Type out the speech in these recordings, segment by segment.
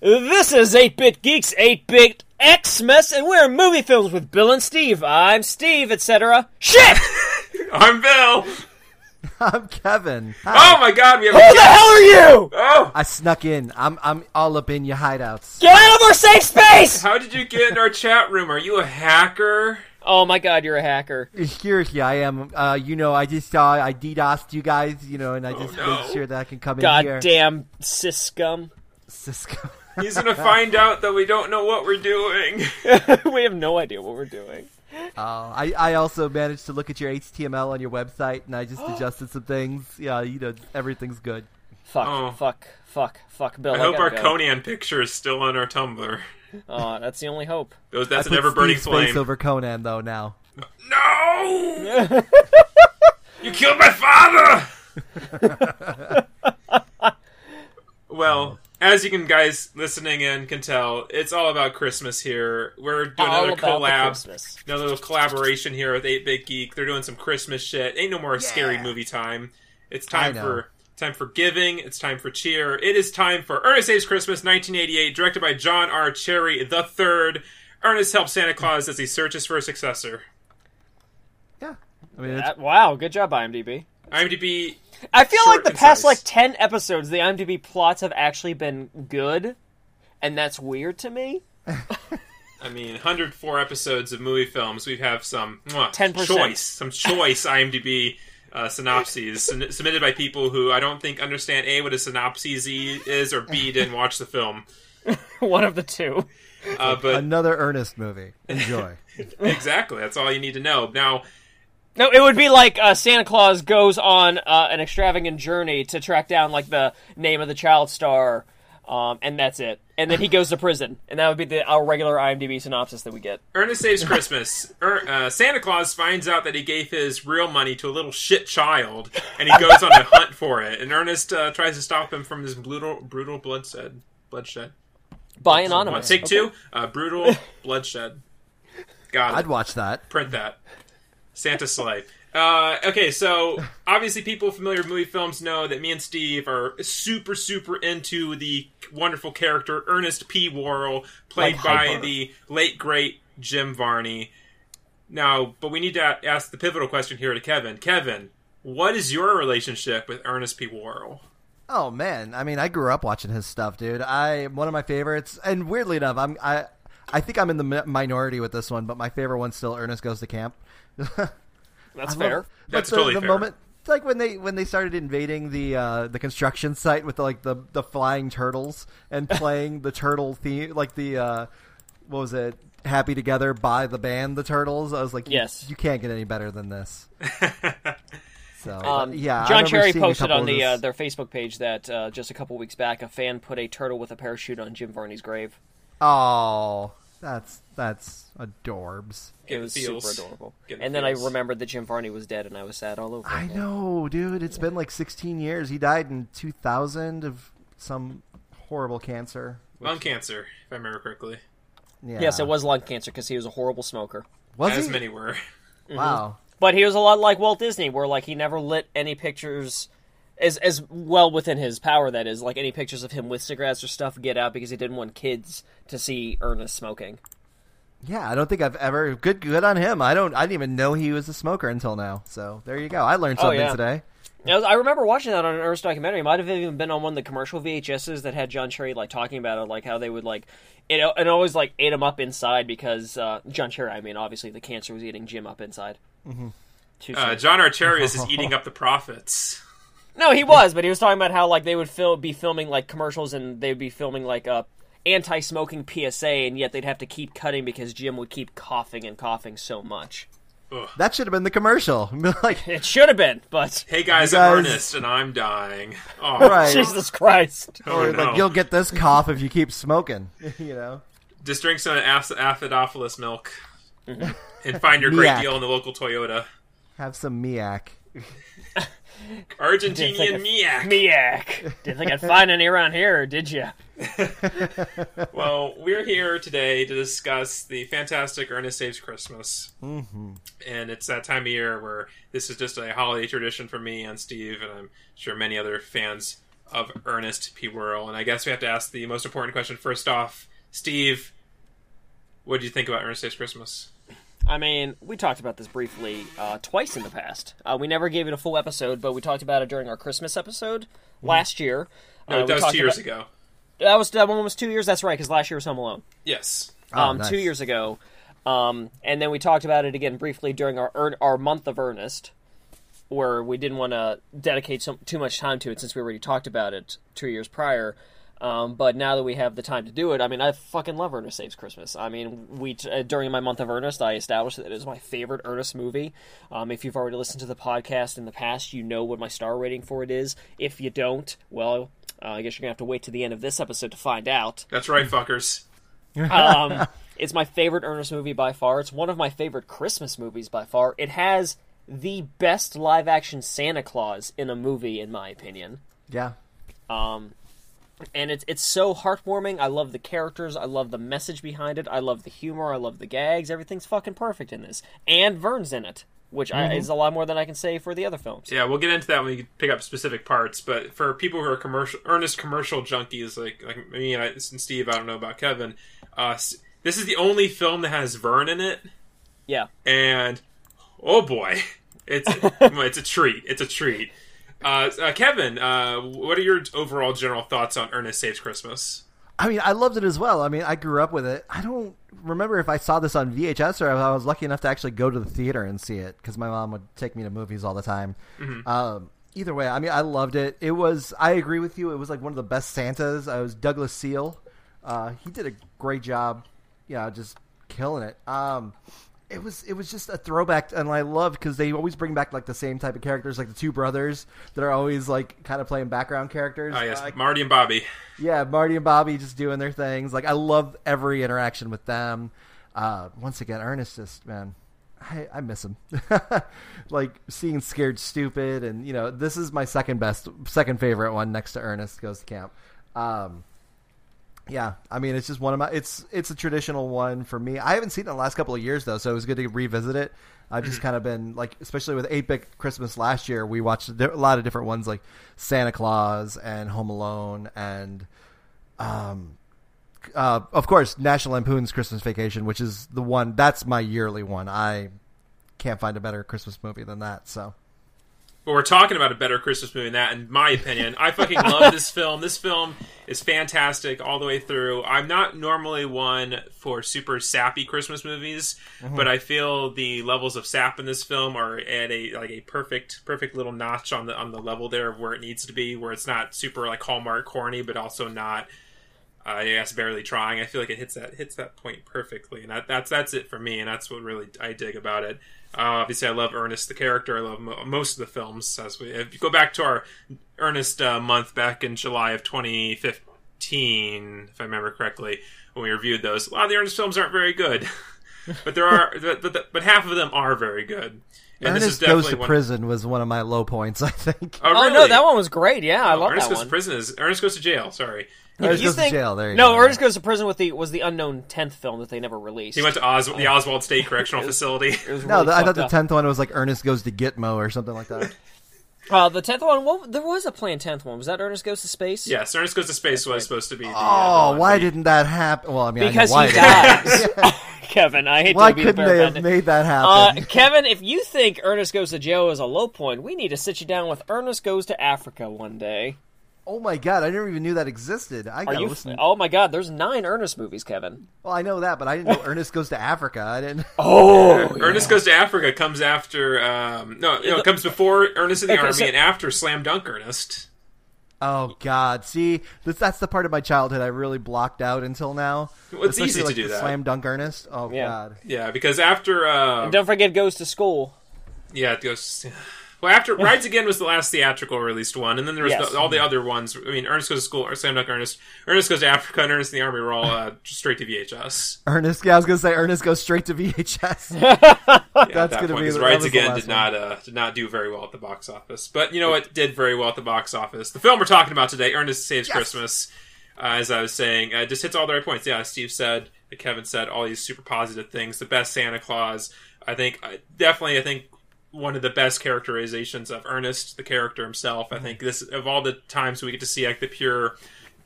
This is 8 Bit Geeks, 8 Bit Xmas, and we're movie films with Bill and Steve. I'm Steve, etc. Shit! I'm Bill. I'm Kevin. Hi. Oh my god, we have Who a the hell are you? Oh, I snuck in. I'm I'm all up in your hideouts. Get out of our safe space! how did you get in our chat room? Are you a hacker? Oh my god, you're a hacker. Seriously, I am. Uh, you know, I just saw I DDoSed you guys. You know, and I just Oh, no. made sure that I can come in here. Goddamn syscum. Cisco. He's gonna find out that we don't know what we're doing. we have no idea what we're doing. Uh, I I also managed to look at your HTML on your website, and I just adjusted some things. Yeah, you know, everything's good. Fuck, Oh. fuck, fuck, fuck, Bill. I hope our go. Conan picture is still on our Tumblr. Oh, that's the only hope. Those, I that's an ever burning Steve Space over Conan though. Now. No! you killed my father! well, as you can guys listening in can tell, it's all about Christmas here. We're doing All another about collab. Another little collaboration here with 8-Bit Geek. They're doing some Christmas shit. Ain't no more scary movie time. It's time for time for giving. It's time for cheer. It is time for Ernest Saves Christmas 1988, directed by John R. Cherry the Third. Ernest helps Santa Claus as he searches for a successor. Yeah. I mean, That- wow, good job, IMDb. IMDb I feel Short like the and past like ten episodes, the IMDb plots have actually been good, and that's weird to me. I mean, 104 episodes of movie films. We have some mwah, 10%. choice, some choice IMDb uh, synopses sub- submitted by people who I don't think understand a what a synopsis is or b didn't watch the film. One of the two. Uh, but another Ernest movie. Enjoy. exactly, that's all you need to know. Now, No, it would be like uh, Santa Claus goes on uh, an extravagant journey to track down like the name of the child star, um, and that's it. And then he goes to prison, and that would be the our regular IMDb synopsis that we get. Ernest Saves Christmas. Er, uh, Santa Claus finds out that he gave his real money to a little shit child, and he goes on a hunt for it. And Ernest uh, tries to stop him from this brutal, brutal bloodshed. Bloodshed. By What, anonymous. take Okay. two. Uh, brutal bloodshed. Got it. I'd watch that. print that. Santa sleigh. Uh, okay, so obviously people familiar with movie films know that me and Steve are super, super into the wonderful character Ernest P. Worrell, played Like by Hyper. the late great Jim Varney. Now, but we need to ask the pivotal question here to Kevin. Kevin, what is your relationship with Ernest P. Worrell? Oh man, I mean, I grew up watching his stuff, dude. I one of my favorites, and weirdly enough, I'm I I think I'm in the minority with this one, but my favorite one's still Ernest Goes to Camp. That's fair. love- That's the, totally the fair. moment. It's like when they when they started invading the uh, the construction site with like the the flying turtles and playing the turtle theme, like the uh, what was it? Happy Together by the band The Turtles. I was like, Yes. you, can't get any better than this. So Um, yeah, John Cherry posted on the uh, their Facebook page that uh, just a couple weeks back, a fan put a turtle with a parachute on Jim Varney's grave. Oh, that's that's adorbs. It was feels. super adorable. Getting And then I remembered that Jim Varney was dead, and I was sad all over. I again. know, dude. It's been like 16 years. He died in 2000 of some horrible cancer. Lung cancer, if I remember correctly. Yeah. Yes, it was lung cancer because he was a horrible smoker. Was As he? many were. Mm-hmm. Wow. But he was a lot like Walt Disney, where like he never lit any pictures as as well within his power. That is, like any pictures of him with cigarettes or stuff get out because he didn't want kids to see Ernest smoking. Yeah, I don't think I've ever. Good, good on him. I don't. I didn't even know he was a smoker until now. So there you go. I learned Oh, something yeah. today. I was- I remember watching that on an Ernest documentary. It might have even been on one of the commercial VHSs that had John Cherry like talking about it, like how they would like it, it always like ate him up inside because uh, John Cherry. I mean, obviously the cancer was eating Jim up inside. Mm-hmm. Too Uh, soon. John Archerius is eating up the profits. No, he was, but he was talking about how like they would fil- be filming like commercials and they'd be filming like uh, a anti-smoking PSA, and yet they'd have to keep cutting because Jim would keep coughing and coughing so much. That should have been the commercial. like, It should have been, but Hey guys, You I'm Ernest and I'm dying. Oh, right? Jesus Christ! oh or no. like you'll get this cough if you keep smoking. you know. Just drink some Aph- Acidophilus milk mm-hmm. and find your great deal in the local Toyota. Have some miak. Argentinian Miak. Miak. Didn't think I'd find any around here, did you? Well, we're here today to discuss the fantastic Ernest Saves Christmas. Mm-hmm. And it's that time of year where this is just a holiday tradition for me and Steve, and I'm sure many other fans of Ernest P. Worrell. And I guess we have to ask the most important question first off. Steve, what did you think about Ernest Saves Christmas? I mean, we talked about this briefly uh, twice in the past. Uh, we never gave it a full episode, but we talked about it during our Christmas episode last year. No, Uh, that was two years about- ago. That was that one was two years. That's right, because last year was Home Alone. Yes. Oh, um, nice. two years ago. Um, and then we talked about it again briefly during our earn- our month of earnest, where we didn't want to dedicate some, too much time to it since we already talked about it two years prior. Um, but now that we have the time to do it, I mean, I fucking love Ernest Saves Christmas. I mean, we t- uh, during my month of Ernest, I established that it is my favorite Ernest movie. Um, if you've already listened to the podcast in the past, you know what my star rating for it is. If you don't, well, uh, I guess you're gonna have to wait to the end of this episode to find out That's right, fuckers. um, it's my favorite Ernest movie by far. It's one of my favorite Christmas movies by far. It has the best live action Santa Claus in a movie, in my opinion. Yeah. Um, and it's it's so heartwarming. I love the characters. I love the message behind it. I love the humor. I love the gags. Everything's fucking perfect in this. And Vern's in it, which I, is a lot more than I can say for the other films. Yeah, we'll get into that when we pick up specific parts. But for people who are commercial, earnest commercial junkies like like me and, I, and Steve, I don't know about Kevin. Uh, this is the only film that has Vern in it, Yeah. and oh boy, it's it's a treat. It's a treat. Uh, uh, Kevin, uh, what are your overall general thoughts on Ernest Saves Christmas? I mean, I loved it as well. I mean, I grew up with it. I don't remember if I saw this on VHS or if I was lucky enough to actually go to the theater and see it because my mom would take me to movies all the time. Um, either way, I mean, I loved it. It was. I agree with you. It was like one of the best Santas. I was Douglas Seale. Uh, he did a great job. Yeah, just killing it. Um, it was it was just a throwback, and I loved because they always bring back like the same type of characters, like the two brothers that are always like kind of playing background characters. Oh yes, Uh, Marty and Bobby. yeah, Marty and Bobby just doing their things. Like I love every interaction with them. Uh, once again, Ernest just man, I, I miss him. like seeing Scared Stupid, and you know this is my second best, second favorite one next to Ernest Goes to Camp. Um, yeah, I mean it's just one of my. It's it's a traditional one for me. I haven't seen it in the last couple of years though, so it was good to revisit it. I've just kind of been like, especially with Eight Bit Christmas last year, we watched a lot of different ones like Santa Claus and Home Alone and um, uh, of course, National Lampoon's Christmas Vacation, which is the one that's my yearly one. I can't find a better Christmas movie than that. So But we're talking about a better Christmas movie than that, in my opinion. I fucking love this film. This film is fantastic all the way through. I'm not normally one for super sappy Christmas movies, but I feel the levels of sap in this film are at a like a perfect perfect little notch on the on the level there of where it needs to be, where it's not super like Hallmark corny, but also not uh, I guess barely trying. I feel like it hits that hits that point perfectly, and that, that's that's it for me, and that's what really I dig about it. Uh, obviously, I love Ernest the character. I love mo- most of the films. As we if you go back to our Ernest uh, month back in July of 2015, if I remember correctly, when we reviewed those, a lot of the Ernest films aren't very good, but there are but, but, but half of them are very good. And this is Ernest Goes to one. Prison was one of my low points. I think. Oh, Oh no, that one was great. Yeah, I love Ernest that goes one. to prison is Ernest goes to jail. Sorry, Ernest You Goes to Jail. There you no, go. Ernest Goes to Prison with the was the unknown tenth film that they never released. he went to Os- the Oswald State Correctional Facility. It was No, the, I thought fucked the tenth one was like Ernest Goes to Gitmo or something like that. Uh, the tenth one. Well, there was a planned tenth one. Was that Ernest Goes to Space? Yes, Ernest Goes to Space was supposed to be. The, Oh, uh, villain. why didn't that happen? Well, I mean, because I know he why it didn't. dies. Kevin, I hate Why to be couldn't bearer they have made that Uh, happen? Kevin, if you think Ernest Goes to Jail is a low point, we need to sit you down with Ernest Goes to Africa one day. Oh my god, I never even knew that existed. I gotta listen. Oh my God, there's nine Ernest movies, Kevin. Well, I know that, but I didn't know Ernest Goes to Africa. I didn't. Oh, Ernest Goes to Africa comes after. Um, no, no, it comes before Ernest in the Okay, Army so- and after Slam Dunk Ernest. Oh God! See, that's, that's the part of my childhood I really blocked out until now. Well, it's Especially, easy to like, do the that. Slam dunk Ernest. Oh Yeah. God! Yeah, because after. Uh, Don't forget Goes to School. yeah, it goes. Well, after Rides Again was the last theatrical released one, and then there was Yes. the, all the other ones. I mean, Ernest Goes to School, or Slam Dunk Ernest, Ernest Goes to Africa, and Ernest in the Army were all uh, straight to VHS. Ernest. Yeah, I was gonna say Ernest goes straight to VHS. Yeah, That's at that gonna point, be 'cause the- that Rides was the Again did not uh, did not do very well at the box office. But you know what did very well at the box office? The film we're talking about today, Ernest Saves Christmas. Uh, as I was saying, uh, just hits all the right points. Yeah, Steve said, Kevin said, all these super positive things. The best Santa Claus. I think uh, definitely. I think one of the best characterizations of Ernest, the character himself. I think this of all the times we get to see like the pure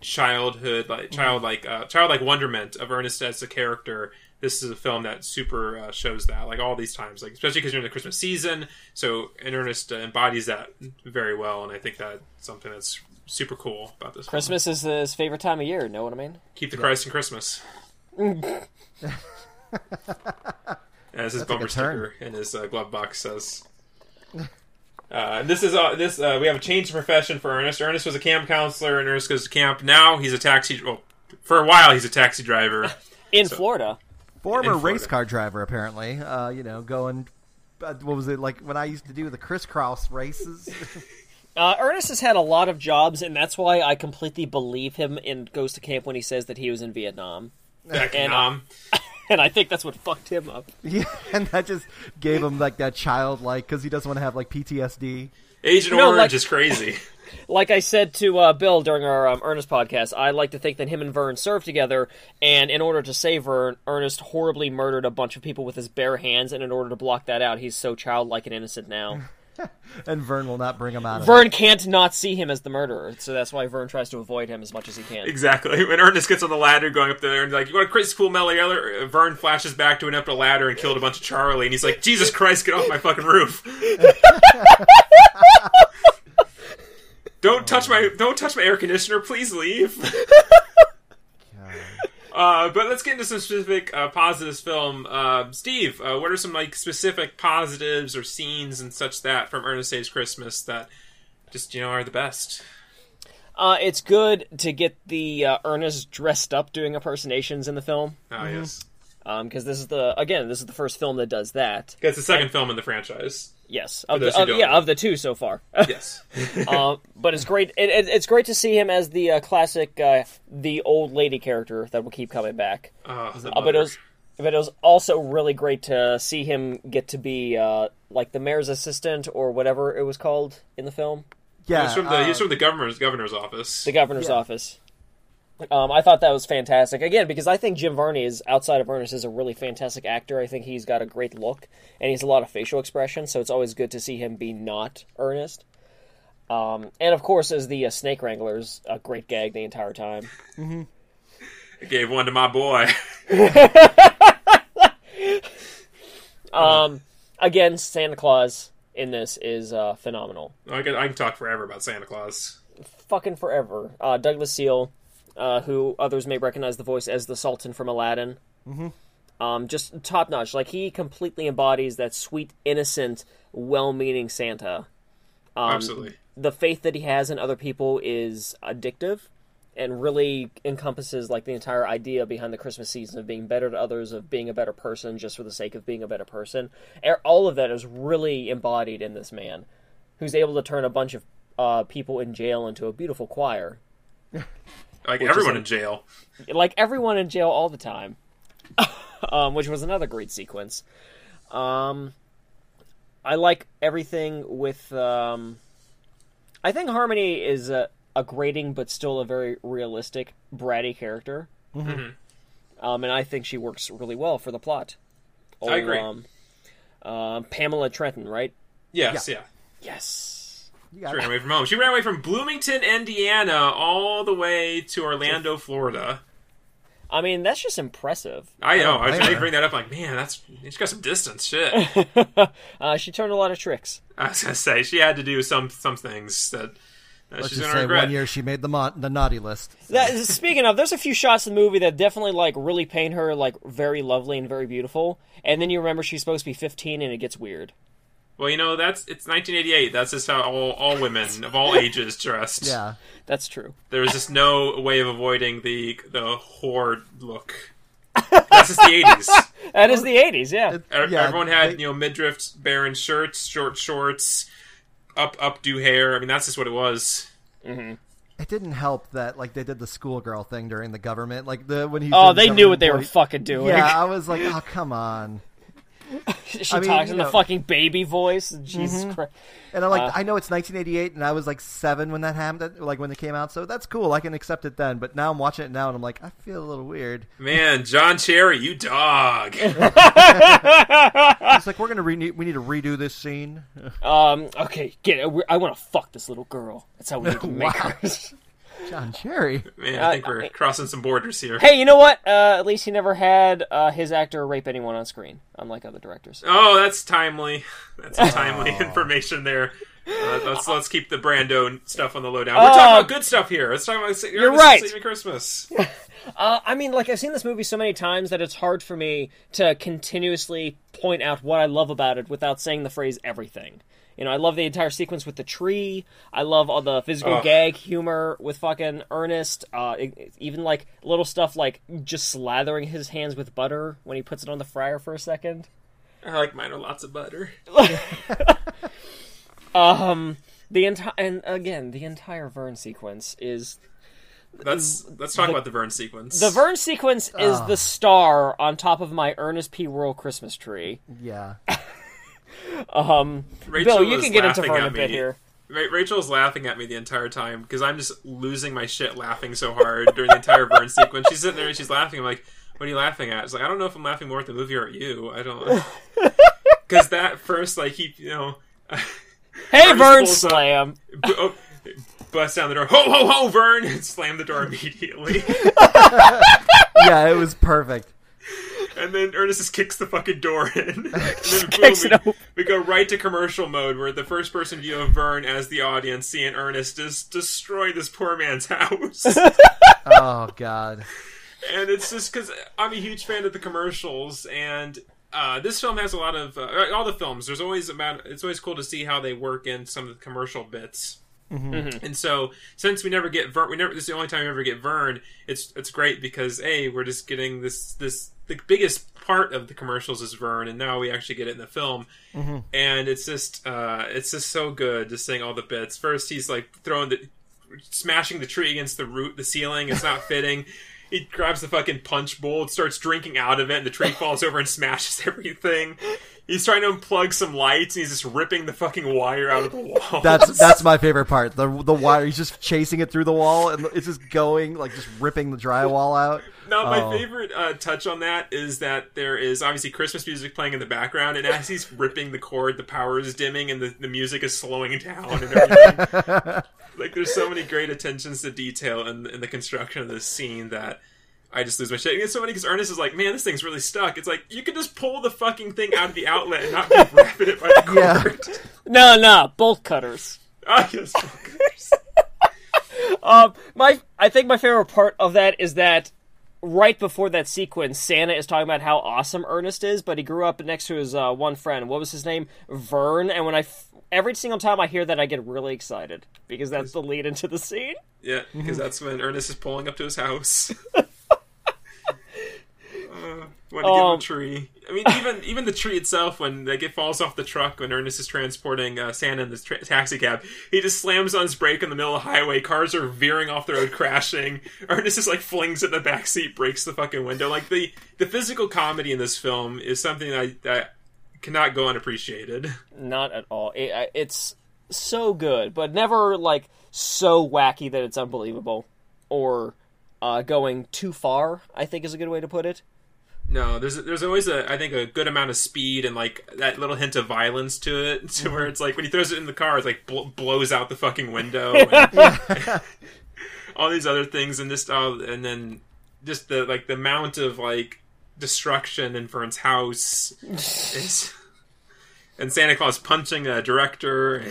childhood, like childlike, uh, childlike wonderment of Ernest as a character. This is a film that super uh, shows that, like all these times, like especially because you're in the Christmas season. So, and Ernest uh, embodies that very well, and I think that's something that's super cool about this. film. Christmas is his favorite time of year. Know what I mean? Keep the Christ in Christmas. As his a bumper sticker in his uh, glove box says. Uh, this is uh, this. Uh, we have a change of profession for Ernest. Ernest was a camp counselor, and Ernest goes to camp. Now he's a taxi. Well, for a while he's a taxi driver. In Florida. Former In Florida. race car driver, apparently. Uh, you know, going. Uh, what was it like when I used to do the crisscross races? Uh, Ernest has had a lot of jobs, and that's why I completely believe him and Goes to Camp when he says that he was in Vietnam. Back in And, I think that's what fucked him up. yeah, and that just gave him like that childlike because he doesn't want to have like PTSD. Agent No, Orange like- is crazy. Like I said to uh, Bill during our um, Ernest podcast, I like to think that him and Vern served together, and in order to save Vern, Ernest horribly murdered a bunch of people with his bare hands, and in order to block that out, he's so childlike and innocent now. And Vern will not bring him out of Vern can't not see him as the murderer, so that's why Vern tries to avoid him as much as he can. exactly. When Ernest gets on the ladder going up there, and like, you want a crazy cool Melly Eller? Uh, Vern flashes back to an up the ladder and killed a bunch of Charlie, and he's like, Jesus Christ, get off my fucking roof. Don't touch my don't touch my air conditioner, please leave. Uh, but let's get into some specific uh, positives. Film, uh, Steve. Uh, what are some like specific positives or scenes and such that from Ernest Saves Christmas that just you know are the best? Uh, it's good to get the uh, Ernest dressed up doing impersonations in the film, Oh yes, because this is the again this is the first film that does that. it's the second film in the franchise. Yes, of the, of, yeah know. of the two so far. Yes, uh, but it's great. It, it, it's great to see him as the uh, classic, uh, the old lady character that will keep coming back. uh, Uh, but it was, but it was also really great to see him get to be uh, like the mayor's assistant or whatever it was called in the film, Yeah, he's from the uh, he's from the governor's governor's office. the governor's Yeah. office. Um, I thought that was fantastic. Again, because I think Jim Varney is outside of Ernest is a really fantastic actor. I think he's got a great look and he's a lot of facial expression. So it's always good to see him be not Ernest. Um, and of course, as the uh, snake wrangler's a great gag the entire time. I gave one to my boy. Um, again, Santa Claus in this is uh, phenomenal. I can I can talk forever about Santa Claus. Fucking forever. Uh, Douglas Seale, uh, who others may recognize the voice as the Sultan from Aladdin. Mm-hmm. Um, just top notch. Like he completely embodies that sweet, innocent, well-meaning Santa. Um, Absolutely. The faith that he has in other people is addictive, and really encompasses like the entire idea behind the Christmas season of being better to others, of being a better person just for the sake of being a better person. Er- All of that is really embodied in this man, who's able to turn a bunch of uh, people in jail into a beautiful choir. Like is everyone a- in jail. like everyone in jail all the time, um, which was another great sequence. Um, I like everything with. Um, I think Harmony is a, a grating but still a very realistic bratty character, Mm-hmm. um, and I think she works really well for the plot. I agree. Um, uh, Pamela Trenton, right? Yes, yeah. Yes. Yeah, She ran away from home. She ran away from Bloomington, Indiana, all the way to Orlando, Florida. I mean, that's just impressive. I know. I, blame I her. bring that up. Like, man, that's she's got some distance. Shit. Uh, she turned a lot of tricks. I was gonna say she had to do some some things that, that Let's she's just say regret. one year she made the mo- the naughty list. That, speaking of, there's a few shots in the movie that definitely like really paint her like very lovely and very beautiful, and then you remember she's supposed to be 15 and it gets weird. Well, you know that's it's 1988. That's just how all all women of all ages dressed. Yeah, That's true. There was just no way of avoiding the the horde look. That's just the 80s. That is the 80s, yeah. It- yeah, Everyone had they- you know midriff barren shirts, short shorts, up updo hair. I mean that's just what it was. Mm-hmm. It didn't help that like they did the schoolgirl thing during the government, like the when he. Oh, said they knew what they were fucking doing. Yeah, I was like, oh come on. she I mean, talks you in the fucking baby voice. Jesus Christ. And I'm like, Uh, I know it's 1988, and I was like seven when that happened, like when it came out, so that's cool. I can accept it then. But now I'm watching it now, and I'm like, I feel a little weird. Man, John Cherry, you dog. It's like we're gonna re- we need to redo this scene. Um. Okay. Get it. I want to fuck this little girl. That's how we need to make Wow. her. John Cherry. Man, I think Uh, we're I- crossing some borders here. hey, you know what? Uh, at least he never had uh, his actor rape anyone on screen, unlike other directors. Oh, that's timely. That's Oh. timely information there. Uh, let's let's keep the Brando stuff on the lowdown. We're talking Uh, about good stuff here. Let's talk about You're Ernest right. Saving Christmas. Uh, I mean, like I've seen this movie so many times that it's hard for me to continuously point out what I love about it without saying the phrase everything. You know, I love the entire sequence with the tree. I love all the physical Ugh. gag humor with fucking Ernest. Uh, e- even like little stuff like just slathering his hands with butter when he puts it on the fryer for a second. I like mine with lots of butter. Um, the entire and again the entire Vern sequence is Let's let's talk about the Vern sequence. the Vern sequence is the star on top of my Ernest P. Worrell Christmas tree. Yeah. Um, Rachel Bill, you is can get into laughing Vern a at bit me. here. Rachel's laughing at me the entire time because I'm just losing my shit laughing so hard during the entire Vern sequence. She's sitting there and she's laughing. I'm like, "What are you laughing at?" It's like, "I don't know if I'm laughing more at the movie or at you. I don't." Because that first, like he, you know, Hey, Vern pulls up- Slam! b- oh, bust down the door. Ho ho ho, Vern! And slam the door immediately. Yeah, it was perfect. And then Ernest just kicks the fucking door in. And then kicks boom, it we, open. we go right to commercial mode where the first person view of Vern as the audience seeing Ernest just destroy this poor man's house. Oh God. and it's just because I'm a huge fan of the commercials, and uh, this film has a lot of uh, all the films. There's always about it's always cool to see how they work in some of the commercial bits. And so, since we never get Vern, we never. This is the only time we ever get Vern. It's it's great because a we're just getting this this the biggest part of the commercials is Vern, and now we actually get it in the film, and it's just uh, it's just so good just seeing all the bits. First, he's like throwing the smashing the tree against the root, the ceiling. It's not fitting. He grabs the fucking punch bowl and starts drinking out of it, and the tree falls over and smashes everything. He's trying to unplug some lights, and he's just ripping the fucking wire out of the wall. That's that's my favorite part. The the wire. He's just chasing it through the wall, and it's just going like just ripping the drywall out. Now, my Oh. favorite uh, touch on that is that there is obviously Christmas music playing in the background, and as he's ripping the cord, the power is dimming and the, the music is slowing down and everything. like, there's so many great attentions to detail in, in the construction of this scene that I just lose my shit. And it's so funny because Ernest is like, man, this thing's really stuck. It's like, you could just pull the fucking thing out of the outlet and not be wrapping it by the Yeah. cord. No, no, bolt cutters. Ah, yes. Um, my, I think my favorite part of that is that right before that sequence, Santa is talking about how awesome Ernest is, but he grew up next to his uh, one friend. What was his name? Vern. And when I, f- every single time I hear that, I get really excited because that's the lead into the scene. Yeah, because that's when Ernest is pulling up to his house. uh, want to give Um, a tree. I mean, even even the tree itself, when like, it falls off the truck when Ernest is transporting uh, Santa in this tra- taxi cab, he just slams on his brake in the middle of the highway. Cars are veering off the road, crashing. Ernest just like flings at the back seat, breaks the fucking window. Like the the physical comedy in this film is something that I, that cannot go unappreciated. Not at all. It, I- it's so good, but never like so wacky that it's unbelievable, or uh, going too far. I think is a good way to put it. No, there's there's always a I think a good amount of speed and like that little hint of violence to it, to where it's like when he throws it in the car, it's like bl- blows out the fucking window, and all these other things, and just all and then just the like the amount of like destruction in Vern's house is, and Santa Claus punching a director.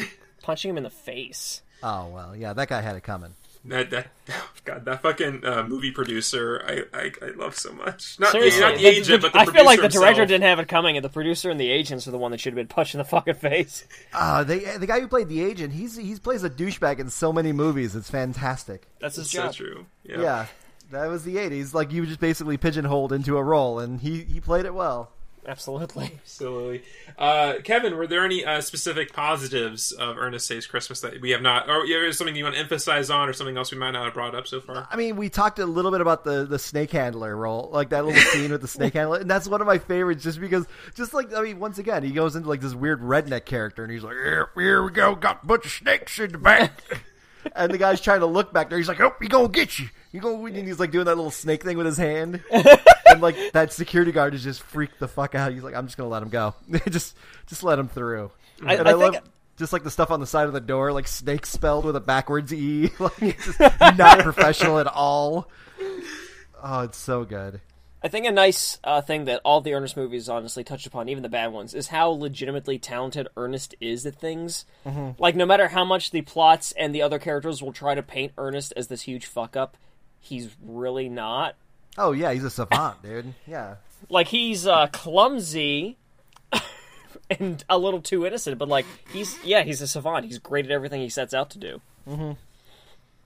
Punching him in the face. Oh well, yeah, that guy had it coming. That that God, that fucking uh, movie producer, I, I I love so much. Not, Seriously, not the the- agent, the- but the I feel like the producer director himself. didn't have it coming, and the producer and the agents are the one that should have been punched in the fucking face. Uh, they, the guy who played the agent, he's he plays a douchebag in so many movies. It's fantastic. That's his so job. true. Yeah. Yeah, that was the '80s. Like you were just basically pigeonholed into a role, and he he played it well. Absolutely. Absolutely. Uh, Kevin, were there any uh, specific positives of Ernest Saves Christmas that we have not, or yeah, is something you want to emphasize on, or something else we might not have brought up so far? I mean, we talked a little bit about the the snake handler role, like that little scene with the snake handler, and that's one of my favorites, just because, just like I mean, once again, he goes into like this weird redneck character, and he's like, "Here, here we go, got a bunch of snakes in the back," and the guy's trying to look back there. He's like, "Oh, he gonna get you." You go, and he's like doing that little snake thing with his hand, and like that security guard is just freaked the fuck out. He's like, "I'm just gonna let him go, just just let him through." I- and I I, love just like the stuff on the side of the door, like snake spelled with a backwards e, like it's just not professional at all. Oh, it's so good. I think a nice uh, thing that all the Ernest movies honestly touched upon, even the bad ones, is how legitimately talented Ernest is at things. Like, no matter how much the plots and the other characters will try to paint Ernest as this huge fuck up, he's really not. Oh yeah, he's a savant, dude. Yeah. Like, he's uh, clumsy and a little too innocent, but like, he's, yeah, he's a savant. He's great at everything he sets out to do. Mhm.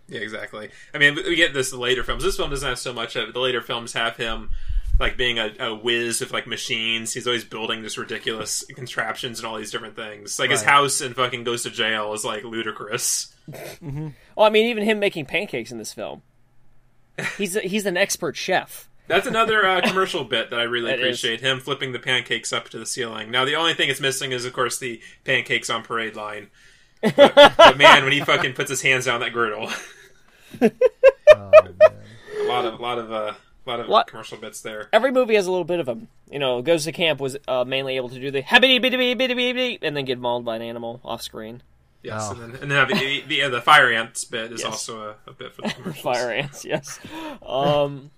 Yeah, exactly. I mean, we get this in later films. This film doesn't have so much of it. The later films have him like being a, a whiz with like machines. He's always building this ridiculous contraptions and all these different things. Like his house and fucking goes to jail is like ludicrous. mm-hmm. Well, I mean, even him making pancakes in this film. He's a, he's an expert chef. That's another uh, commercial bit that I really It is. appreciate. Him flipping the pancakes up to the ceiling. Now, the only thing it's missing is, of course, the pancakes on parade line. But, but man, when he fucking puts his hands down that griddle, Oh, man. a lot of, a lot of, uh, lot of What? commercial bits there. every movie has a little bit of them. You know, Goes to Camp was uh, mainly able to do the habity bitty bitty bitty bitty and then get mauled by an animal off screen. Yes, Oh. and then, and then have the, the, the, the fire ants bit is Yes. also a, a bit for the. Fire ants, yes. Um,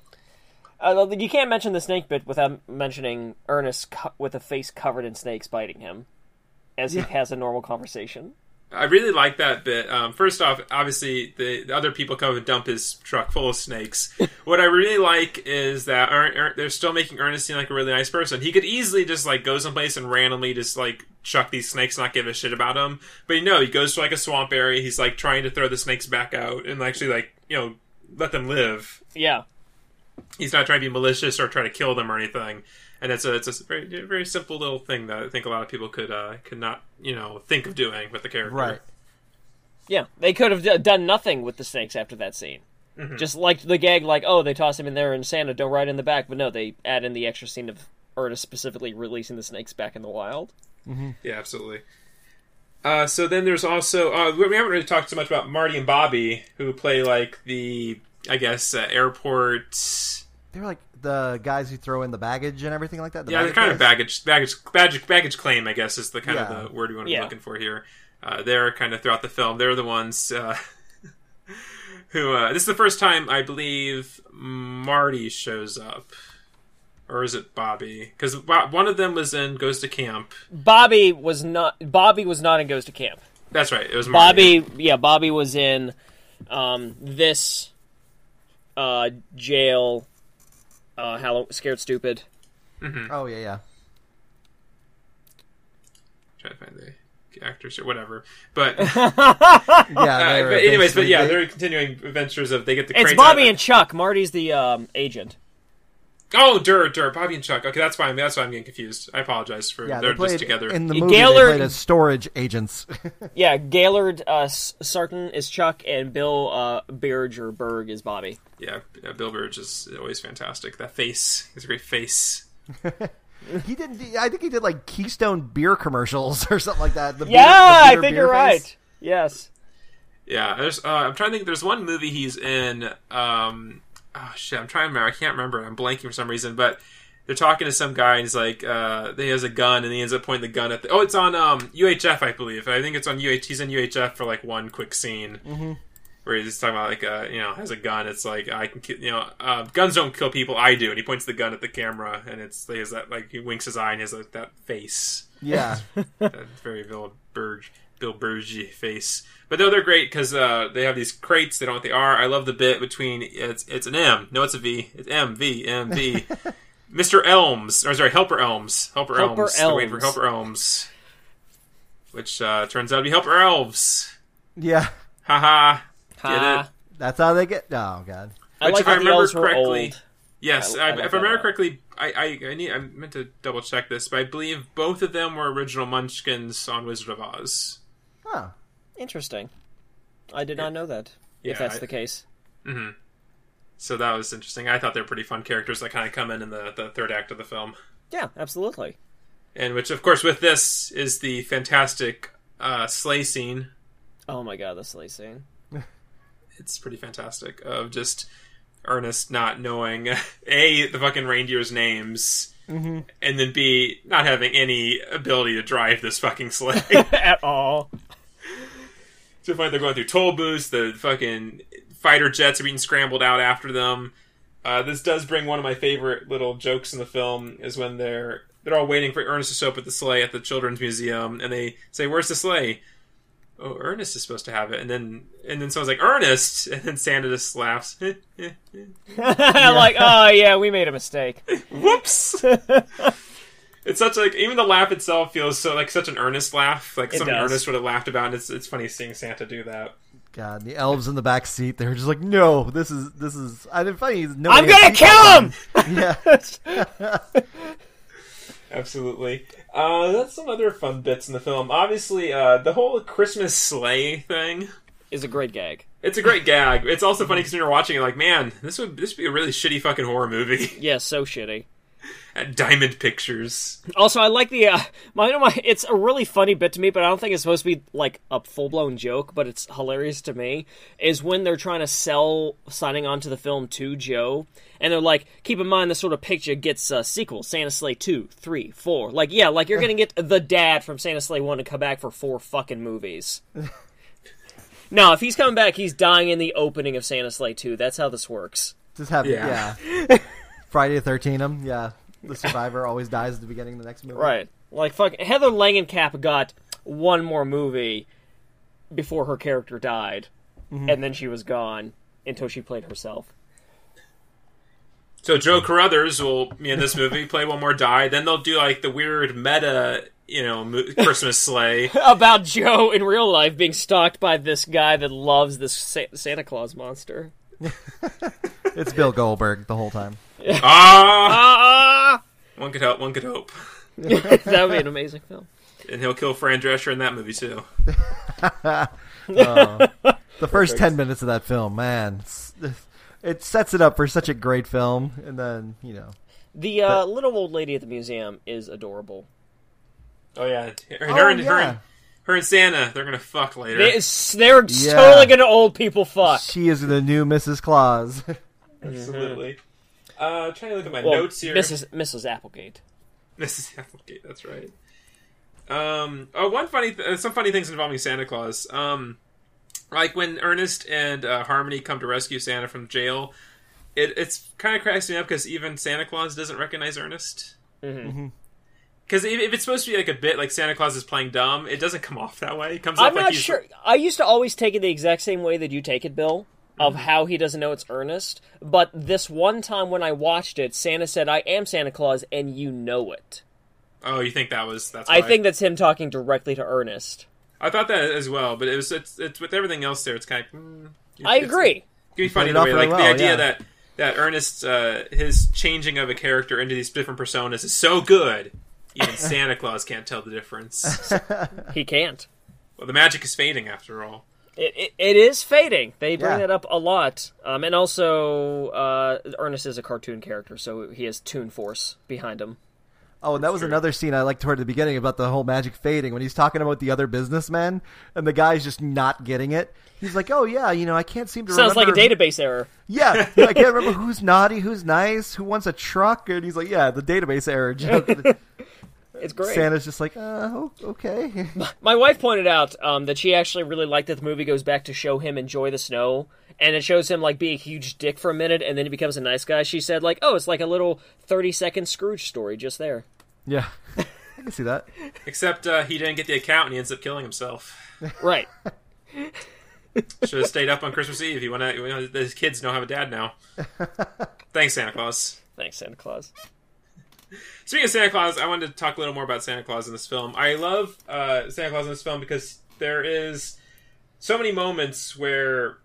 you can't mention the snake bit without mentioning Ernest co- with a face covered in snakes biting him as he has a normal conversation. I really like that bit. Um, first off, obviously the, the other people come and dump his truck full of snakes. what I really like is that Er- Er- they're still making Ernest seem like a really nice person. He could easily just like go someplace and randomly just like chuck these snakes, not give a shit about them. But you know, he goes to like a swamp area. He's like trying to throw the snakes back out and actually like you know let them live. Yeah. He's not trying to be malicious or try to kill them or anything. And it's a it's a very very simple little thing that I think a lot of people could uh, could not you know think of doing with the character. Right. Yeah, they could have d- done nothing with the snakes after that scene. Just like the gag, like, oh, they toss him in there and Santa don't ride in the back, but no, they add in the extra scene of Ernest specifically releasing the snakes back in the wild. Yeah, absolutely. Uh, so then there's also uh, we haven't really talked so much about Marty and Bobby, who play like the I guess uh, airport. They're like the guys who throw in the baggage and everything like that. the Yeah, they're kind of baggage baggage baggage baggage claim. I guess is the kind Yeah. of the word we want to Yeah. be looking for here. Uh, they're kind of throughout the film. They're the ones uh, who. Uh, this is the first time I believe Marty shows up, or is it Bobby? Because one of them was in Goes to Camp. Bobby was not. Bobby was not in Goes to Camp. That's right. It was Marty. Bobby, yeah, Bobby was in um, this uh, jail. Uh, Hallow- scared stupid. Oh yeah, yeah. Try to find the actors or whatever. But, Yeah. uh, but anyways, but yeah, they- they're continuing adventures of they get the It's Bobby out- and Chuck. Marty's the um, agent. Oh, Dur, Dur, Bobby and Chuck. Okay, that's fine. That's why I'm getting confused. I apologize for yeah, they're they played just together. in the Yeah, movie. Gaylord- They played as storage agents. Yeah, Gailard uh, S- Sartain is Chuck, and Bill uh, Berge or Berg is Bobby. yeah, yeah, Bill Byrge is always fantastic. That face, his great face. he did. I think he did like Keystone beer commercials or something like that. The beer- Yeah, the I think you're face. right. Yes. Yeah, there's. Uh, I'm trying to think. There's one movie he's in. Um, oh shit, I'm trying to remember. I can't remember. I'm blanking for some reason. But they're talking to some guy, and he's like, uh, he has a gun, and he ends up pointing the gun at. The, oh, it's on um, UHF, I believe. I think it's on UH. He's in UHF for like one quick scene. Where he's talking about like uh, you know has a gun. It's like I can you know uh, guns don't kill people. I do, and he points the gun at the camera, and it's he has that like he winks his eye and he has like, that face Yeah, that very Bill Byrge, Bill Byrge face. But no, they're great because uh, they have these crates. They don't know what they are. I love the bit between it's it's an M. No, it's a V. It's M V M V. Mr. Elms, or sorry, Helper Elms. Helper, Helper Elms. They're waiting for Helper Elms, which uh, turns out to be Helper Elves. yeah. Haha. Get it? That's how they get. Oh god. I Which, like if I remember elves correctly- Yes, I- I I, like if that I a remember lot. correctly, I, I I need I meant to double check this, but I believe both of them were original Munchkins on Wizard of Oz. Huh. Interesting. I did not know that. Yeah, if that's I- the case. So that was interesting. I thought they were pretty fun characters that kind of come in in the, the third act of the film. Yeah, absolutely. And which, of course, with this is the fantastic uh, sleigh scene. Oh my god, the sleigh scene. It's pretty fantastic of just Ernest not knowing a the fucking reindeer's names, and then b not having any ability to drive this fucking sleigh. At all. To the point they're going through toll booths. The fucking fighter jets are being scrambled out after them. Uh, this does bring one of my favorite little jokes in the film is when they're they're all waiting for Ernest to show up at the sleigh at the children's museum, and they say, "Where's the sleigh?" Oh, Ernest is supposed to have it, and then and then someone's like, "Ernest," and then Santa just laughs. like, oh yeah, we made a mistake. Whoops. It's such like even the laugh itself feels so like such an earnest laugh, like It something does. Ernest would have laughed about. And it's it's funny seeing Santa do that. God, the elves in the back seat, they were just like, no, this is, this is, I didn't find no I'm gonna kill him. Yeah. Absolutely. Uh, that's some other fun bits in the film. Obviously, uh, the whole Christmas sleigh thing. Is a great gag. It's a great gag. It's also funny because when you're watching it, like, man, this would this would be a really shitty fucking horror movie. Yeah, so shitty. At Diamond Pictures. Also, I like the uh, my, my it's a really funny bit to me, but I don't think it's supposed to be like a full blown joke. But it's hilarious to me. Is when they're trying to sell signing on to the film to Joe, and they're like, keep in mind this sort of picture gets a sequel, Santa Sleigh two, three, four. Like, yeah, like you're gonna get the dad from Santa Sleigh one to come back for four fucking movies. no, if he's coming back, he's dying in the opening of Santa Sleigh two. That's how this works. Just have, Yeah. yeah. Friday the 13th, him, um, yeah. The survivor always dies at the beginning of the next movie. Right. Like fuck Heather Langenkamp got one more movie before her character died. Mm-hmm. And then she was gone until she played herself. So Joe Carruthers will in this movie, play one more die. Then they'll do like the weird meta, you know, mo- Christmas sleigh. About Joe in real life being stalked by this guy that loves this Sa- Santa Claus monster. It's Bill Goldberg the whole time. Ah, Ah! one could hope. One could hope. that would be an amazing film. And he'll kill Fran Drescher in that movie too. The first 10 minutes of that film, man. It sets it up for such a great film, and then, you know. The uh, little old lady at the museum is adorable. Oh yeah, her, Oh, her, and, her, yeah. and, her and Santa, they're gonna fuck later. They, they're Yeah. totally gonna old people fuck. She is the new Mrs. Claus. Absolutely. Uh, trying to look at my Well, notes here. Mrs. Mrs. Applegate. Mrs. Applegate. That's right. Um. Oh, one funny, th- uh, some funny things involving Santa Claus. Um, like when Ernest and uh, Harmony come to rescue Santa from jail. It it's kind of cracks me up because even Santa Claus doesn't recognize Ernest. Mm-hmm. Because if, if it's supposed to be like a bit like Santa Claus is playing dumb, it doesn't come off that way. It comes off I'm like not he's sure. I used to always take it the exact same way that you take it, Bill, of how he doesn't know it's Ernest. But this one time when I watched it, Santa said, "I am Santa Claus, and you know it." Oh, you think that was that's? I why. think that's him talking directly to Ernest. I thought that as well, but it was it's, it's with everything else there. It's kind of. Mm, I agree. It can be funny it the way, really like the idea yeah. that that Ernest, uh, his changing of a character into these different personas is so good. Even Santa Claus can't tell the difference. He can't. Well, the magic is fading after all. It, it, it is fading. They bring Yeah. that up a lot. Um, and also, uh, Ernest is a cartoon character, so he has Toon Force behind him. Oh, and that was another scene I liked toward the beginning about the whole magic fading when he's talking about the other businessmen and the guy's just not getting it. He's like, "Oh yeah, you know, I can't seem to Sounds like a database error. Yeah, yeah, I can't remember who's naughty, who's nice, who wants a truck." And he's like, "Yeah, the database error." joke." It's great. Santa's just like, "Uh, oh, okay." My wife pointed out um, that she actually really liked that the movie goes back to show him enjoy the snow, and it shows him like be a huge dick for a minute, and then he becomes a nice guy. She said like, "Oh, it's like a little thirty second Scrooge story just there." yeah, I can see that. Except uh, he didn't get the account and he ends up killing himself. Right. Should have stayed up on Christmas Eve. You want to? you know, his kids don't have a dad now. Thanks, Santa Claus. Thanks, Santa Claus. Speaking of Santa Claus, I wanted to talk a little more about Santa Claus in this film. I love uh, Santa Claus in this film because there is so many moments where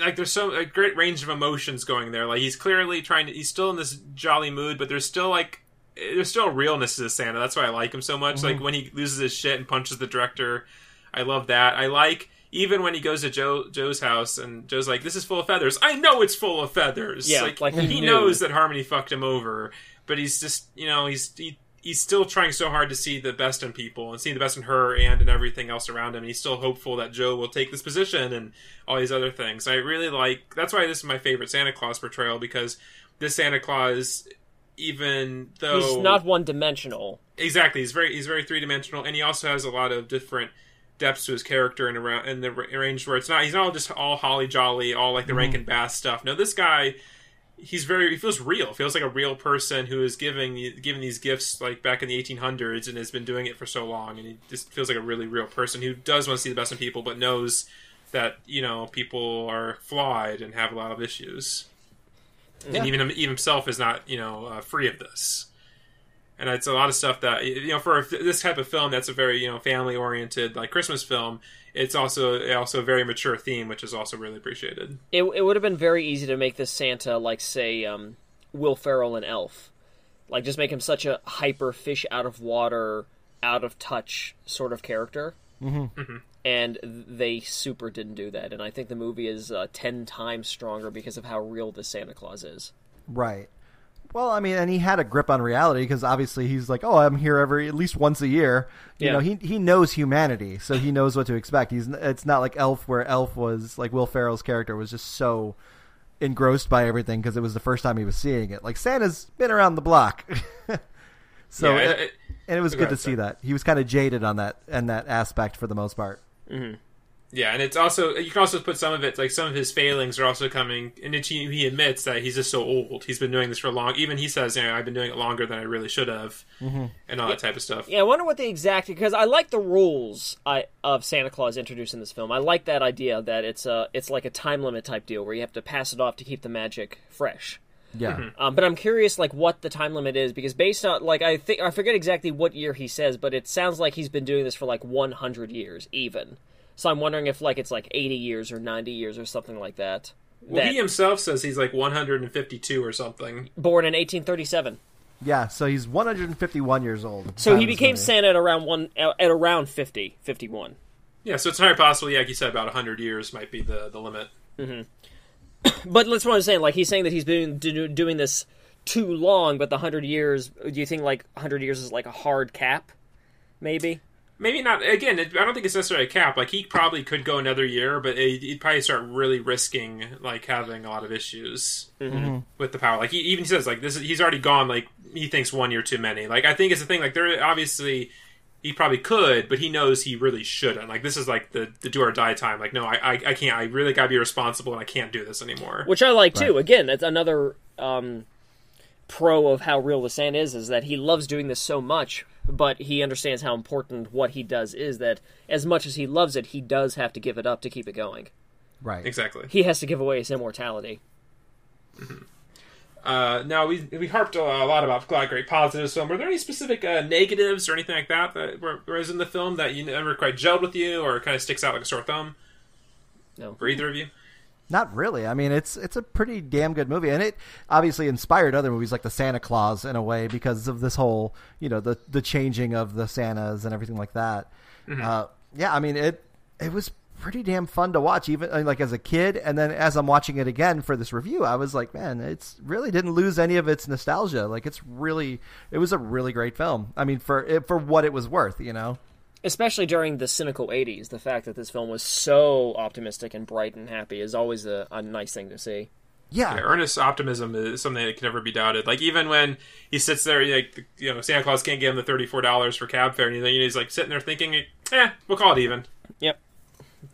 like there's so a great range of emotions going there. Like he's clearly trying to. He's still in this jolly mood, but there's still like there's still a realness to Santa. That's why I like him so much. Mm-hmm. Like when he loses his shit and punches the director, I love that. I like even when he goes to Joe Joe's house and Joe's like, "This is full of feathers." I know it's full of feathers. Yeah, like, like he he knows that Harmony fucked him over, but he's just you know he's he, he's still trying so hard to see the best in people and see the best in her and in everything else around him. And he's still hopeful that Joe will take this position and all these other things. I really like. That's why this is my favorite Santa Claus portrayal because this Santa Claus, even though He's not one dimensional. exactly he's very he's very three dimensional and he also has a lot of different depths to his character and around and the ra- range where it's not he's not just all holly jolly all like the mm-hmm. Rankin Bass stuff. No, this guy he's very he feels real. Feels like a real person who is giving giving these gifts like back in the 1800s and has been doing it for so long and he just feels like a really real person who does want to see the best in people but knows that you know people are flawed and have a lot of issues. Yeah. And even him, even himself is not you know uh, free of this and it's a lot of stuff that you know for this type of film that's a very you know family oriented like christmas film it's also also a very mature theme which is also really appreciated It, it would have been very easy to make this Santa like, say, um, Will Ferrell and Elf. Like, just make him such a hyper fish out of water, out of touch sort of character. Mm-hmm. And they super didn't do that. And I think the movie is uh, ten times stronger because of how real the Santa Claus is. Right. Well, I mean, and he had a grip on reality because obviously he's like, oh, I'm here every at least once a year. You Yeah. know, he he knows humanity, so he knows what to expect. He's it's not like Elf, where Elf was like Will Ferrell's character was just so engrossed by everything because it was the first time he was seeing it. Like Santa's been around the block, so yeah, it- it- it- and it was good to see that he was kind of jaded on that and that aspect for the most part. Mm-hmm. Yeah and it's also you can also put some of it like some of his failings are also coming and it, he, he admits that he's just so old he's been doing this for long even he says you know i've been doing it longer than i really should have and all that type of stuff Yeah, I wonder what the exact because I like the rules I, of Santa Claus introduced in this film. I like that idea that it's a it's like a time limit type deal where you have to pass it off to keep the magic fresh. Yeah, Um, but I'm curious, like, what the time limit is because based on, like, I think I forget exactly what year he says, but it sounds like he's been doing this for like 100 years, even. So I'm wondering if like it's like 80 years or 90 years or something like that. well That- he himself says he's like 152 or something born in 1837, yeah. So he's 151 years old. so he became movie. Santa at around one at around 50, 51. yeah so it's entirely possible yeah like you said about 100 years might be the the limit mm-hmm. But that's what I'm saying. Like he's saying that he's been doing this too long, but the 100 years. Do you think like 100 years is like a hard cap? Maybe. Maybe not. Again, it, I don't think it's necessarily a cap. Like he probably could go another year, but it, he'd probably start really risking like having a lot of issues with the power. Like he even says, like this, is, he's already gone. Like he thinks one year too many. Like I think it's the thing. Like there, obviously, he probably could, but he knows he really shouldn't. Like this is like the the do or die time. Like no, I I, I can't. I really got to be responsible, and I can't do this anymore. which I like too. Again, that's another um, pro of how real the Sand is, is that he loves doing this so much, but he understands how important what he does is. That as much as he loves it, he does have to give it up to keep it going. right. Exactly. He has to give away his immortality. Uh, now we we harped a lot about a lot of great positives. So, were there any specific uh, negatives or anything like that that were, was in the film that you never quite gelled with you, or kind of sticks out like a sore thumb No. for either of you? Not really. I mean, it's it's a pretty damn good movie, and it obviously inspired other movies like the Santa Claus in a way because of this whole you know the the changing of the Santas and everything like that. Uh, yeah, I mean it it was pretty damn fun to watch, even I mean, like as a kid, and then as I'm watching it again for this review, I was like, man, it's really didn't lose any of its nostalgia. Like it's really it was a really great film. I mean, for it, for what it was worth, you know. Especially during the cynical 80s, the fact that this film was so optimistic and bright and happy is always a, a nice thing to see. Yeah, Yeah, earnest optimism is something that can never be doubted. Like even when he sits there, like you know, Santa Claus can't give him the thirty four dollars for cab fare, and he's like sitting there thinking, "Eh, we'll call it even." Yep.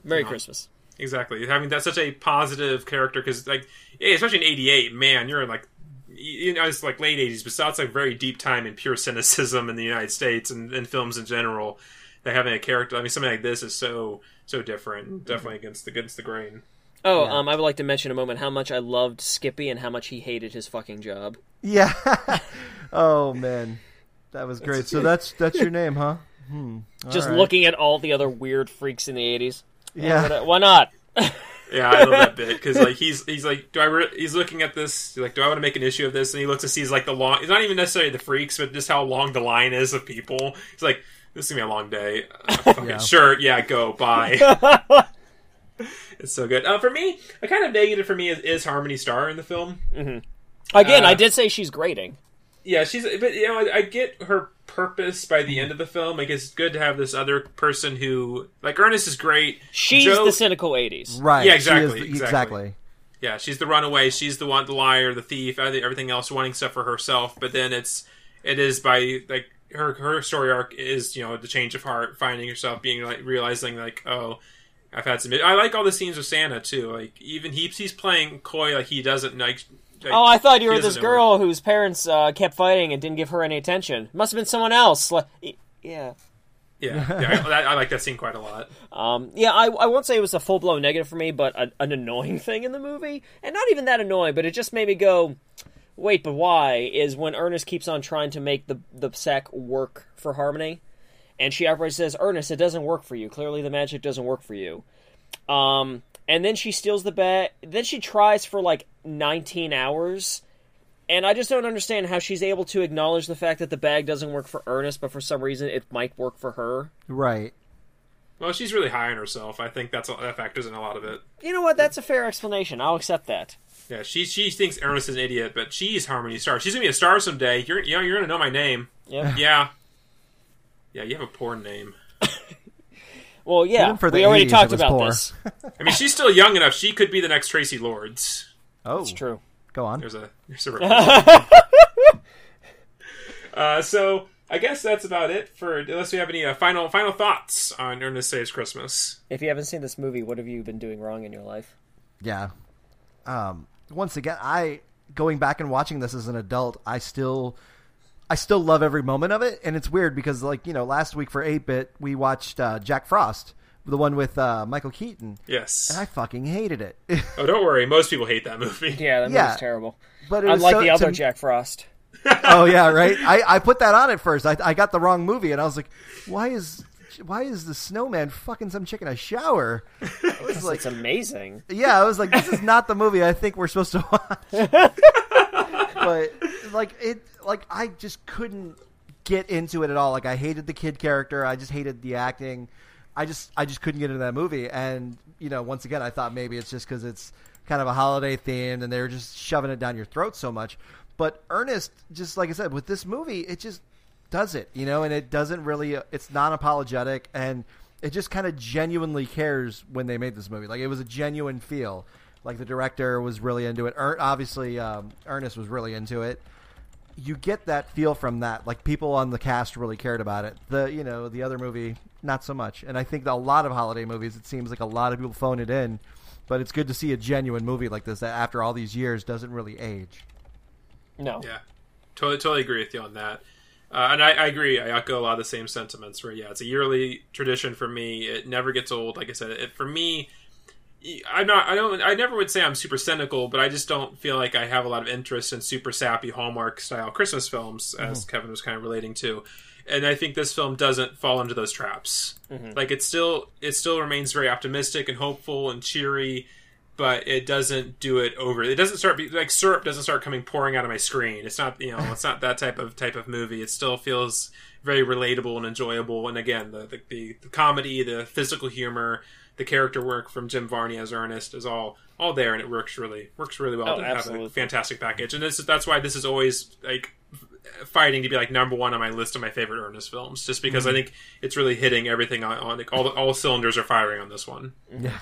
Merry No. Christmas. Exactly. Having that's such a positive character because, like, especially in '88, man, you're in like, you know, it's like late '80s, but that's like very deep time in pure cynicism in the United States and, and films in general. That having a character, I mean, something like this is so so different, definitely against the against the grain. Oh, Yeah. um, I would like to mention a moment how much I loved Skippy and how much he hated his fucking job. yeah. oh man, that was great. So that's that's your name, huh? Hmm. Just right. looking at all the other weird freaks in the 80s. Yeah. Why not? Yeah, I love that bit because like he's he's like, do I? Re-? He's looking at this he's like, do I want to make an issue of this? And he looks and sees like the long. It's not even necessarily the freaks, but just how long the line is of people. He's like, this is gonna be a long day. Uh, fucking Yeah. Sure, yeah, go bye. it's so good. Uh, for me, a kind of negative for me is, is Harmony Starr in the film. Again, Uh, I did say she's grating. Yeah, she's but you know I, I get her purpose by the end of the film. Like it's good to have this other person who like Ernest is great. She's Joe- the cynical '80s. Right. Yeah, exactly, is- exactly. exactly. Yeah, she's the runaway. She's the one, the liar, the thief, everything everything else, wanting stuff for herself. But then it's it is by like her her story arc is you know the change of heart, finding herself, being like realizing like oh. I've had some. I like all the scenes with Santa too. Like even he's he's playing coy, like he doesn't like. like Oh, I thought you were this doesn't know girl whose parents uh, kept fighting and didn't give her any attention. Must have been someone else. Like, yeah. Yeah, yeah I, I like that scene quite a lot. Um, yeah, I, I won't say it was a full blown negative for me, but a, an annoying thing in the movie, and not even that annoying, but it just made me go, "Wait, but why?" Is when Ernest keeps on trying to make the the sack work for Harmony, and she outright says, "Ernest, it doesn't work for you. Clearly, the magic doesn't work for you." Um, and then she steals the bag. Then she tries for like 19 hours. And I just don't understand how she's able to acknowledge the fact that the bag doesn't work for Ernest, but for some reason it might work for her. Right. Well, she's really high on herself. I think that's that factors in a lot of it. You know what? That's a fair explanation. I'll accept that. Yeah, she she thinks Ernest is an idiot, but she's Harmony Starr. She's gonna be a star someday. You're you know you're gonna know my name. Yeah. Yeah, yeah. You have a poor name. Well, yeah. Even for the we already 80s, talked about poor. this. I mean, she's still young enough. She could be the next Traci Lords. Oh, It's true. Go on. There's a there's a reference. uh, so I guess that's about it for. Unless we have any uh, final final thoughts on Ernest Saves Christmas. If you haven't seen this movie, what have you been doing wrong in your life? Yeah. Um, once again, I going back and watching this as an adult, I still, I still love every moment of it, and it's weird because like you know last week for eight bit we watched uh, Jack Frost, the one with uh, Michael Keaton, Yes. and I fucking hated it. Oh, don't worry. Most people hate that movie. Yeah, that Yeah. movie's terrible. but it was Unlike so- the other to- Jack Frost. Oh yeah, right. I, I put that on at first. I, I got the wrong movie, and I was like, why is why is the snowman fucking some chick in a shower? I was like, It's amazing. yeah, I was like, this is not the movie I think we're supposed to watch. but like it, like I just couldn't get into it at all. Like I hated the kid character. I just hated the acting. I just I just couldn't get into that movie. And you know, once again, I thought maybe it's just because it's kind of a holiday themed and they're just shoving it down your throat so much. But Ernest, just like I said, with this movie, it just does it, you know, and it doesn't really. It's non apologetic and it just kind of genuinely cares when they made this movie. Like it was a genuine feel. Like the director was really into it. Er, obviously, um, Ernest was really into it. You get that feel from that. Like people on the cast really cared about it. The you know the other movie not so much. And I think a lot of holiday movies, it seems like a lot of people phone it in. But it's good to see a genuine movie like this that after all these years doesn't really age. No. Yeah, totally, totally agree with you on that. Uh, and I, I agree. I echo a lot of the same sentiments. Where yeah, it's a yearly tradition for me. It never gets old. Like I said, it, for me, I'm not. I don't. I never would say I'm super cynical, but I just don't feel like I have a lot of interest in super sappy Hallmark style Christmas films, as Kevin was kind of relating to. And I think this film doesn't fall into those traps. Mm-hmm. Like it still, it still remains very optimistic and hopeful and cheery but it doesn't do it over. It doesn't start be, like syrup doesn't start coming pouring out of my screen. It's not you know it's not that type of type of movie. It still feels very relatable and enjoyable. And again, the the, the, the comedy, the physical humor, the character work from Jim Varney as Ernest is all all there, and it works really works really well Oh, to have a fantastic package. And this that's why this is always like fighting to be like number one on my list of my favorite Ernest films, just because I think it's really hitting everything on, on like all the, all cylinders are firing on this one. Yeah.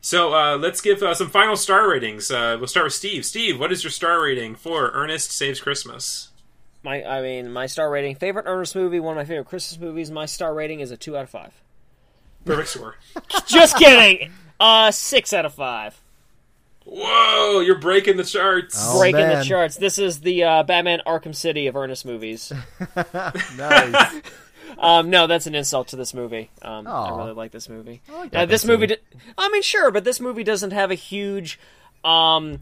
So uh, let's give uh, some final star ratings. Uh, we'll start with Steve. Steve, what is your star rating for Ernest Saves Christmas? My, I mean, my star rating, favorite Ernest movie, one of my favorite Christmas movies. My star rating is a two out of five. Perfect score. Just kidding. Uh, six out of five. Whoa, you're breaking the charts. Oh, Breaking man. the charts. This is the uh, Batman Arkham City of Ernest movies. Nice. Um, no, that's an insult to this movie. Um, I really like this movie. like Uh, this movie, movie, di- I mean, sure, but this movie doesn't have a huge um,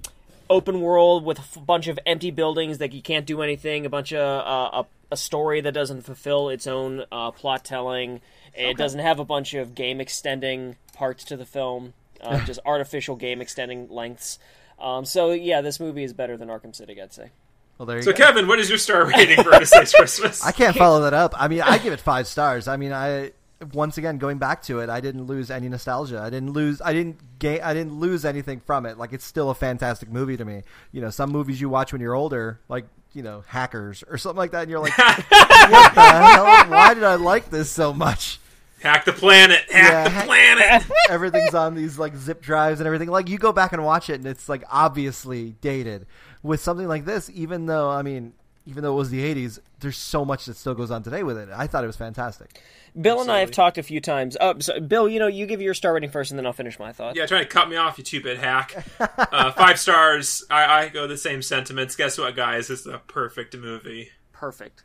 open world with a f- bunch of empty buildings that you can't do anything. A bunch of uh, a, a story that doesn't fulfill its own uh, plot telling. It doesn't have a bunch of game extending parts to the film. Uh, just artificial game extending lengths. Um, so yeah, this movie is better than Arkham City, I'd say. Well, there you So, go. Kevin, what is your star rating for Ernest Saves Christmas? I can't follow that up. I mean, I give it five stars. I mean, I once again going back to it, I didn't lose any nostalgia. I didn't lose. I didn't gain. I didn't lose anything from it. Like it's still a fantastic movie to me. You know, some movies you watch when you're older, like you know, Hackers or something like that, and you're like, what the hell? Why did I like this so much? Hack the planet! Hack Yeah, the hack- planet! Everything's on these like zip drives and everything. Like you go back and watch it, and it's like obviously dated. With something like this, even though I mean, even though it was the '80s, there's so much that still goes on today with it. I thought it was fantastic. Bill and I have talked a few times. Uh, so, Bill, you know, you give your star rating first, and then I'll finish my thought. Yeah, trying to cut me off, you two-bit hack. Uh, five stars. I, I go the same sentiments. Guess what, guys? It's a perfect movie. Perfect.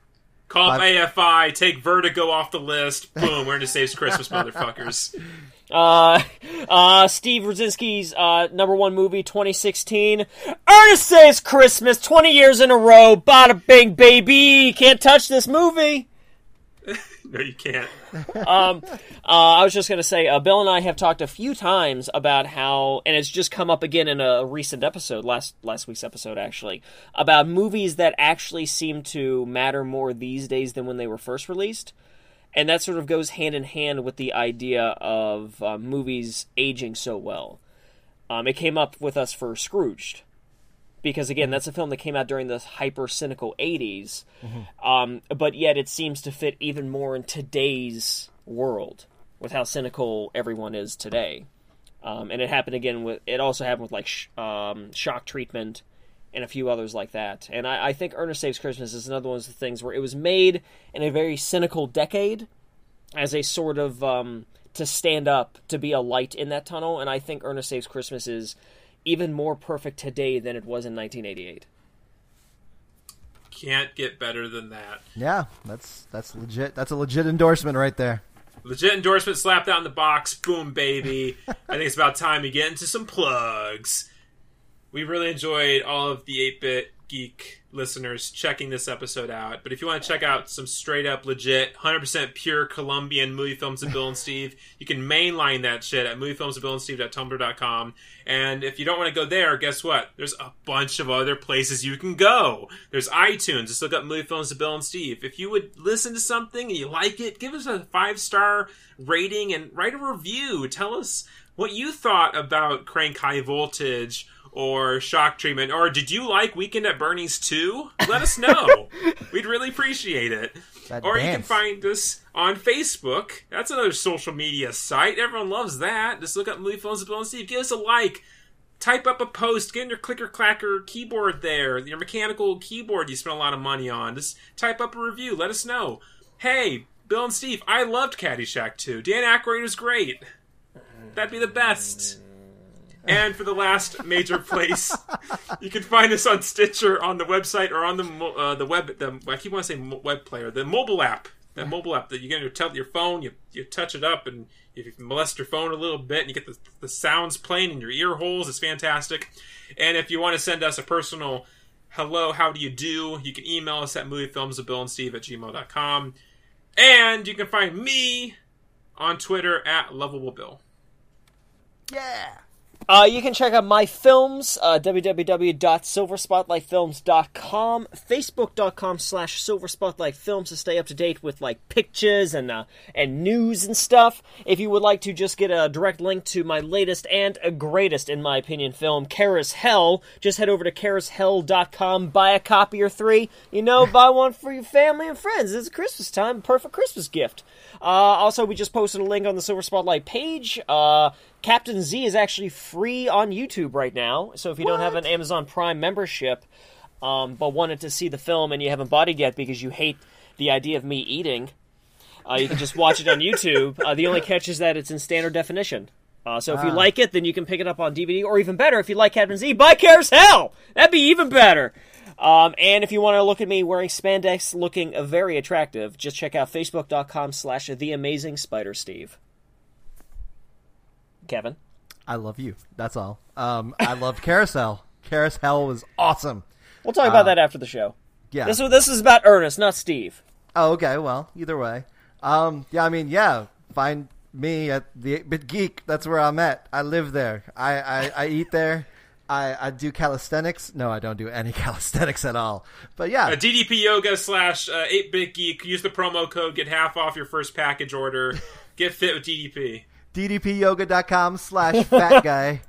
Call up AFI, take Vertigo off the list. Boom, we're into Saves Christmas, motherfuckers. Uh, uh, Steve Rosinski's uh, number one movie, 2016. Ernest Saves Christmas, 20 years in a row. Bada bing, baby. Can't touch this movie. No, you can't. Uh, I was just going to say, uh, Bill and I have talked a few times about how, and it's just come up again in a recent episode, last last week's episode actually, about movies that actually seem to matter more these days than when they were first released, and that sort of goes hand in hand with the idea of uh, movies aging so well. Um, it came up with us for Scrooged, because again, that's a film that came out during the hyper cynical '80s, um, but yet it seems to fit even more in today's world with how cynical everyone is today. Um, and it happened again with it also happened with like sh- um, shock treatment and a few others like that. And I, I think Ernest Saves Christmas is another one of the things where it was made in a very cynical decade as a sort of um, to stand up to be a light in that tunnel. And I think Ernest Saves Christmas is even more perfect today than it was in 1988. Can't get better than that. Yeah, that's that's legit. That's a legit endorsement right there. Legit endorsement slapped out in the box. Boom, baby. I think it's about time we get into some plugs. We really enjoyed all of the 8 bit geek listeners checking this episode out. But if you want to check out some straight up, legit, 100% pure Colombian movie films of Bill and Steve, you can mainline that shit at moviefilmsofbillandsteve.tumblr.com. And if you don't want to go there, guess what? There's a bunch of other places you can go. There's iTunes. Just look up Movie Films of Bill and Steve. If you would listen to something and you like it, give us a five star rating and write a review. Tell us what you thought about Crank High Voltage or Shock Treatment, or did you like Weekend at Bernie's too? Let us know. We'd really appreciate it. That or you can find us on Facebook. That's another social media site. Everyone loves that. Just look up Movie Bill and Steve. Give us a like. Type up a post. Get in your clicker clacker keyboard there. Your mechanical keyboard you spent a lot of money on. Just type up a review. Let us know. Hey, Bill and Steve, I loved Caddyshack 2. Dan Aykroyd was great. That'd be the best. And for the last major place, you can find us on Stitcher, on the website, or on the uh, the web. The I keep want to say mo- web player, the mobile app, the mobile app that you get your tel- your phone. You you touch it up, and if you molest your phone a little bit, and you get the, the sounds playing in your ear holes. It's fantastic. And if you want to send us a personal hello, how do you do? You can email us at moviefilmsofbillandsteve at gmail.com. And you can find me on Twitter at lovablebill. Yeah. Uh, you can check out my films, uh, www.silverspotlightfilms.com, facebook.com slash silverspotlightfilms to stay up to date with, like, pictures and, uh, and news and stuff. If you would like to just get a direct link to my latest and greatest, in my opinion, film, Karis Hell, just head over to karishell.com, buy a copy or three, you know, buy one for your family and friends. It's Christmas time, perfect Christmas gift. Uh, also, we just posted a link on the Silver Spotlight page. Uh, Captain Z is actually free on YouTube right now, so if you don't have an Amazon Prime membership, um, but wanted to see the film and you haven't bought it yet because you hate the idea of me eating, uh, you can just watch it on YouTube. Uh, the only catch is that it's in standard definition. Uh, so if you like it, then you can pick it up on DVD, or even better, if you like Captain Z, buy Cares Hell. That'd be even better. Um, and if you want to look at me wearing spandex, looking very attractive, just check out facebook.com slash the amazing spider Steve. Kevin. I love you. That's all. Um, I loved Carousel. Carousel was awesome. We'll talk about that after the show. Yeah. This this is about Ernest, not Steve. Oh, okay. Well, either way. Um, yeah, I mean, yeah. Find me at the 8-Bit Geek. That's where I'm at. I live there. I, I, I eat there. I, I do calisthenics. No, I don't do any calisthenics at all. But yeah, Uh, DDP Yoga slash uh, 8-Bit Geek. Use the promo code. Get half off your first package order. Get fit with DDP. ddpyoga.com slash fat guy.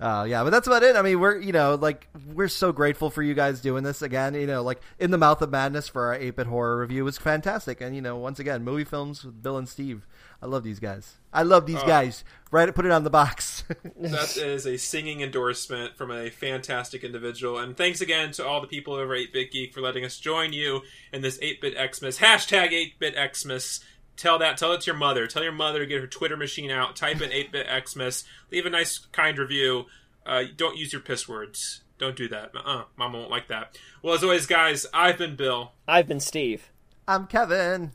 Oh yeah, but that's about it. I mean, we're you know like we're so grateful for you guys doing this again. You know, like in the mouth of madness for our eight bit horror review was fantastic, and you know once again movie films with Bill and Steve. I love these guys. I love these uh, guys. Write it, put it on the box. That is a singing endorsement from a fantastic individual. And thanks again to all the people over 8-Bit Geek for letting us join you in this 8-Bit Xmas. Hashtag 8-Bit Xmas. Tell that. Tell it to your mother. Tell your mother to get her Twitter machine out. Type in 8-Bit Xmas. Leave a nice, kind review. Uh, don't use your piss words. Don't do that. Uh-uh. Mama won't like that. Well, as always, guys, I've been Bill. I've been Steve. I'm Kevin.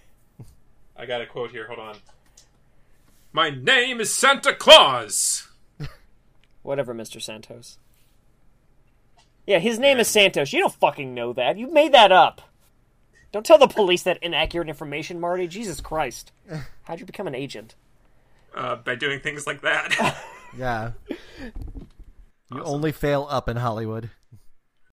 I got a quote here. Hold on. My name is Santa Claus. Whatever, Mr. Santos. Yeah, his name is Santos. You don't fucking know that. You made that up. Don't tell the police that inaccurate information, Marty. Jesus Christ. How'd you become an agent? Uh, by doing things like that. Yeah. You only fail up in Hollywood.